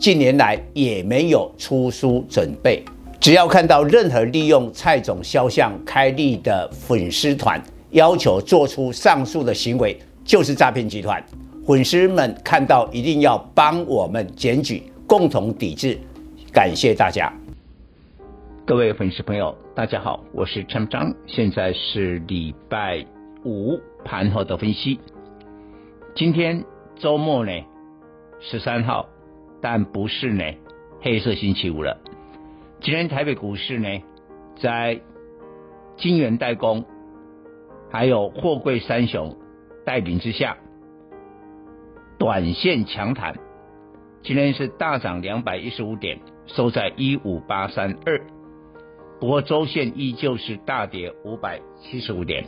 近年来也没有出书准备。只要看到任何利用蔡总肖像开立的粉丝团，要求做出上述的行为，就是诈骗集团。粉丝们看到一定要帮我们检举，共同抵制。感谢大家。各位粉丝朋友，大家好，我是陈章，现在是礼拜五盘后的分析。今天周末呢，十三号，但不是呢黑色星期五了。今天台北股市呢，在晶圆代工还有货柜三雄带领之下，短线强弹。今天是大涨两百一十五点，收在一五八三二。不过周线依旧是大跌五百七十五点，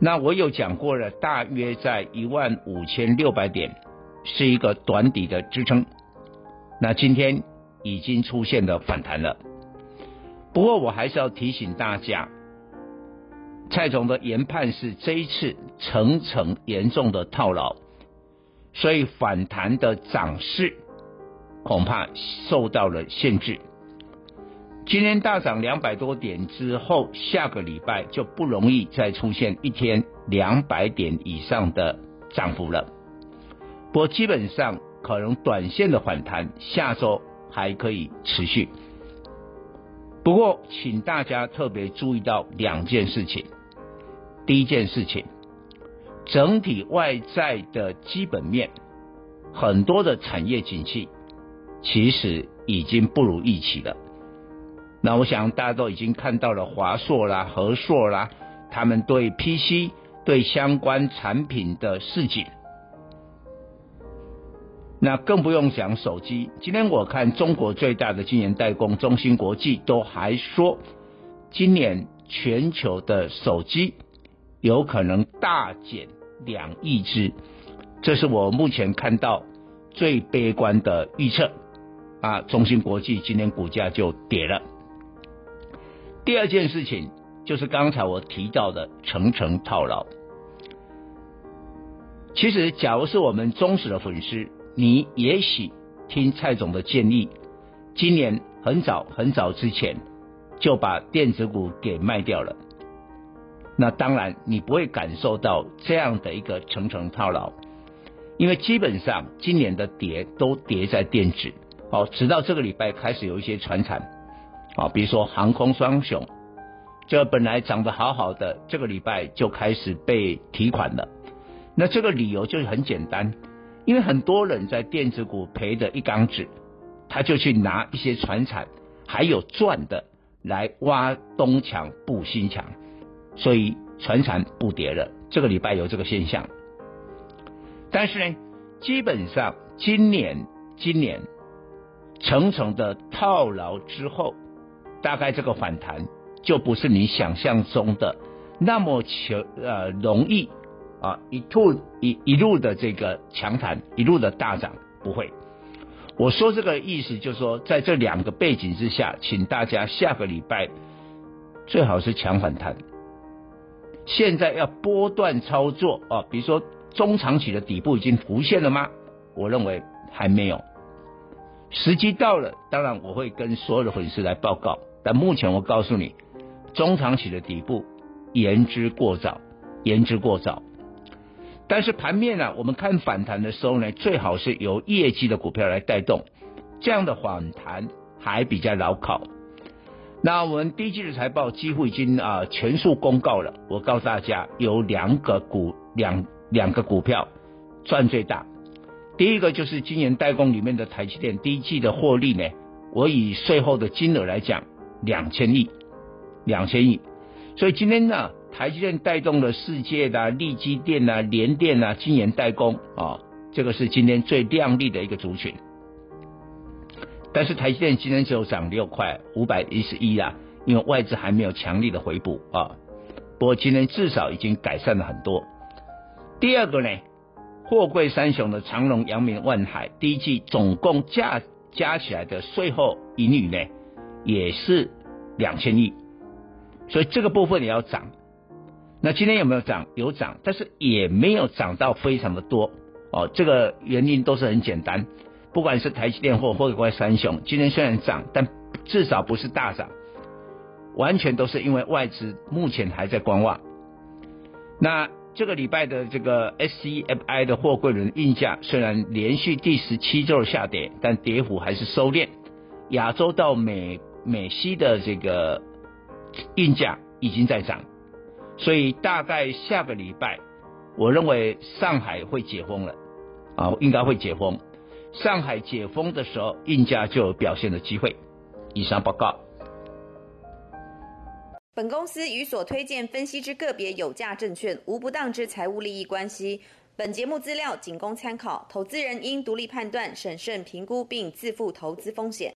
那我有讲过了，大约在一万五千六百点是一个短底的支撑，那今天已经出现了反弹了。不过我还是要提醒大家，蔡总的研判是这一次层层严重的套牢，所以反弹的涨势恐怕受到了限制。今天大涨两百多点之后，下个礼拜就不容易再出现一天两百点以上的涨幅了。不过基本上可能短线的反弹，下周还可以持续。不过请大家特别注意到两件事情。第一件事情，整体外在的基本面，很多的产业景气其实已经不如预期了。那我想大家都已经看到了华硕啦、和硕啦，他们对 PC 对相关产品的示警。那更不用讲手机。今天我看中国最大的晶圆代工中芯国际都还说，今年全球的手机有可能大减两亿只，这是我目前看到最悲观的预测。啊，中芯国际今天股价就跌了。第二件事情就是刚才我提到的层层套牢。其实，假如是我们忠实的粉丝，你也许听蔡总的建议，今年很早很早之前就把电子股给卖掉了。那当然，你不会感受到这样的一个层层套牢，因为基本上今年的跌都跌在电子，哦，直到这个礼拜开始有一些传产。啊，比如说航空双雄，这本来涨得好好的，这个礼拜就开始被提款了。那这个理由就是很简单，因为很多人在电子股赔的一缸子，他就去拿一些传产还有赚的来挖东墙补西墙，所以传产不跌了。这个礼拜有这个现象，但是呢，基本上今年今年层层的套牢之后。大概这个反弹就不是你想象中的那么强呃容易啊一吐一一路的这个强弹一路的大涨不会，我说这个意思就是说在这两个背景之下，请大家下个礼拜最好是强反弹。现在要波段操作啊，比如说中长期的底部已经浮现了吗？我认为还没有，时机到了，当然我会跟所有的粉丝来报告。但目前我告诉你，中长期的底部言之过早，言之过早。但是盘面呢、啊，我们看反弹的时候呢，最好是由业绩的股票来带动，这样的反弹还比较牢靠。那我们第一季的财报几乎已经啊、全数公告了，我告诉大家有两个股两两个股票赚最大，第一个就是今年代工里面的台积电，第一季的获利呢，我以税后的金额来讲。两千亿，两千亿，所以今天呢、台积电带动了世界的、啊、力积电啊、联电啊、晶圆代工啊，这个是今天最亮丽的一个族群。但是台积电今天只有涨六块五百一十一啊，因为外资还没有强力的回补啊。不过今天至少已经改善了很多。第二个呢，货柜三雄的长荣、阳明、万海，第一季总共加加起来的税后盈余呢，也是两千亿，所以这个部分也要涨。那今天有没有涨？有涨，但是也没有涨到非常的多哦。这个原因都是很简单。不管是台积电或货柜三雄，今天虽然涨，但至少不是大涨，完全都是因为外资目前还在观望。那这个礼拜的这个 SCFI 的货柜轮运价虽然连续第十七周下跌，但跌幅还是收敛。亚洲到美美西的这个运价已经在涨，所以大概下个礼拜，我认为上海会解封了啊，应该会解封。上海解封的时候，运价就有表现的机会。以上报告。本公司与所推荐分析之个别有价证券无不当之财务利益关系。本节目资料仅供参考，投资人应独立判断、审慎评估并自负投资风险。